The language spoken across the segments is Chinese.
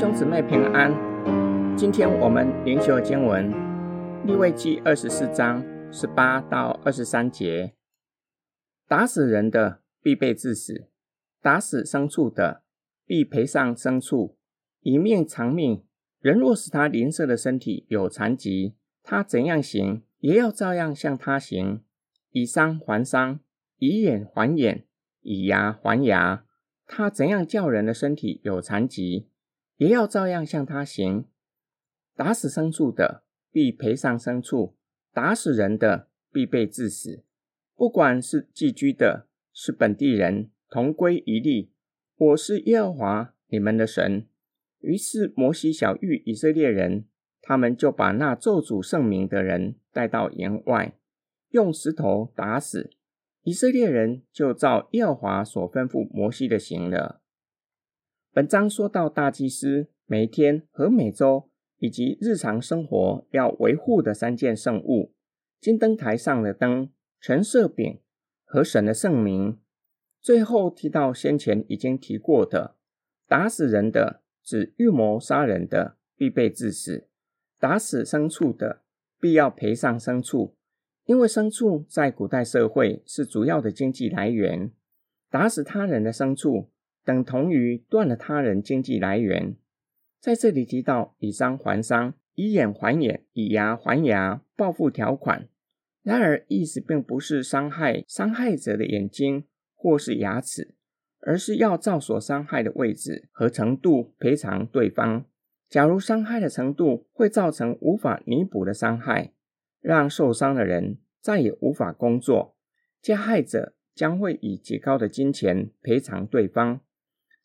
兄姊妹平安。今天我们灵修经文利未记二十四章十八到二十三节：打死人的必被治死，打死牲畜的必赔上牲畜，以命偿命。人若使他邻舍的身体有残疾，他怎样行，也要照样向他行，以伤还伤，以眼还眼，以牙还牙。他怎样叫人的身体有残疾，也要照样向他行。打死牲畜的，必赔上牲畜；打死人的，必被治死。不管是寄居的，是本地人，同归一例。我是耶和华你们的神。于是摩西晓諭以色列人，他们就把那咒诅圣名的人带到营外，用石头打死。以色列人就照耶和华所吩咐摩西的行了。本章说到大祭司每天和每周以及日常生活要维护的三件圣物：金灯台上的灯、陈设饼和神的圣名。最后提到先前已经提过的，打死人的，指预谋杀人的，必被致死；打死牲畜的，必要赔上牲畜。因为牲畜在古代社会是主要的经济来源，打死他人的牲畜等同于断了他人经济来源。在这里提到以伤还伤、以眼还眼、以牙还牙，报复条款。然而意思并不是伤害伤害者的眼睛或是牙齿，而是要照所伤害的位置和程度赔偿对方。假如伤害的程度会造成无法弥补的伤害。让受伤的人再也无法工作，加害者将会以极高的金钱赔偿对方。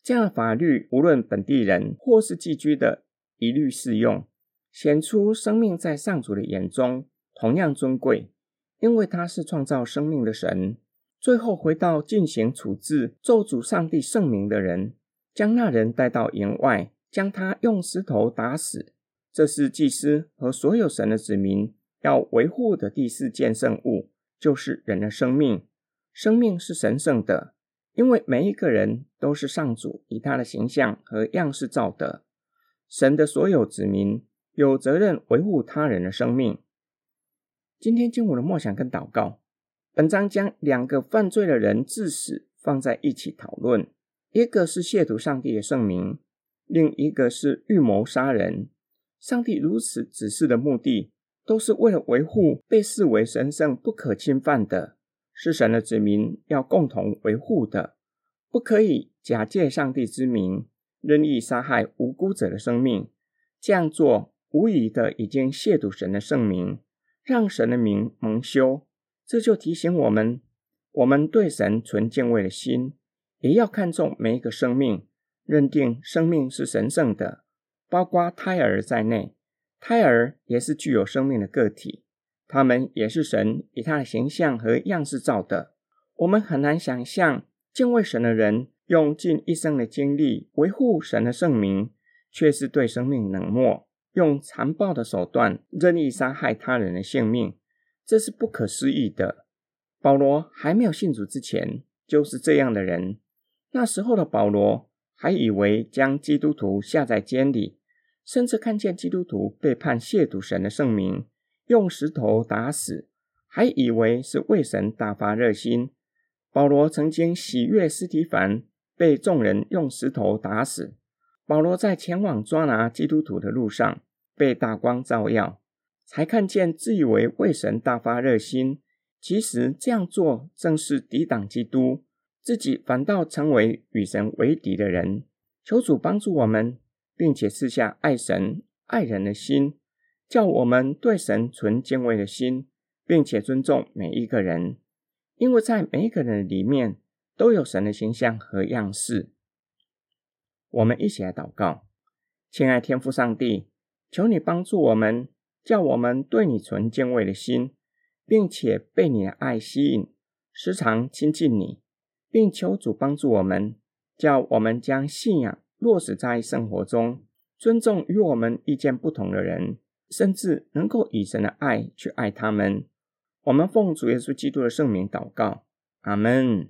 这样的法律，无论本地人或是寄居的，一律适用，显出生命在上主的眼中同样尊贵，因为他是创造生命的神。最后回到进行处置咒诅上帝圣名的人，将那人带到营外，将他用石头打死。这是祭司和所有神的子民。要维护的第四件圣物，就是人的生命。生命是神圣的，因为每一个人都是上主以他的形象和样式造的。神的所有子民有责任维护他人的生命。今天经文的默想跟祷告，本章将两个犯罪的人致死放在一起讨论，一个是亵渎上帝的圣名，另一个是预谋杀人。上帝如此指示的目的，都是为了维护被视为神圣不可侵犯的，是神的子民要共同维护的，不可以假借上帝之名任意杀害无辜者的生命。这样做无疑的已经亵渎神的圣名，让神的名蒙羞。这就提醒我们，我们对神存敬畏的心，也要看重每一个生命，认定生命是神圣的，包括胎儿在内。胎儿也是具有生命的个体，他们也是神以他的形象和样式造的。我们很难想象敬畏神的人用尽一生的精力维护神的圣名，却是对生命冷漠，用残暴的手段任意杀害他人的性命，这是不可思议的。保罗还没有信主之前，就是这样的人。那时候的保罗还以为将基督徒下在监里。甚至看见基督徒被判亵渎神的圣名，用石头打死，还以为是为神大发热心。保罗曾经喜悦斯提凡被众人用石头打死。保罗在前往抓拿基督徒的路上，被大光照耀，才看见自以为为神大发热心，其实这样做正是抵挡基督，自己反倒成为与神为敌的人。求主帮助我们。并且赐下爱神爱人的心，叫我们对神存敬畏的心，并且尊重每一个人，因为在每一个人里面都有神的形象和样式。我们一起来祷告，亲爱天父上帝，求你帮助我们，叫我们对你存敬畏的心，并且被你的爱吸引，时常亲近你，并求主帮助我们，叫我们将信仰。落实在生活中，尊重与我们意见不同的人，甚至能够以神的爱去爱他们。我们奉主耶稣基督的圣名祷告，阿门。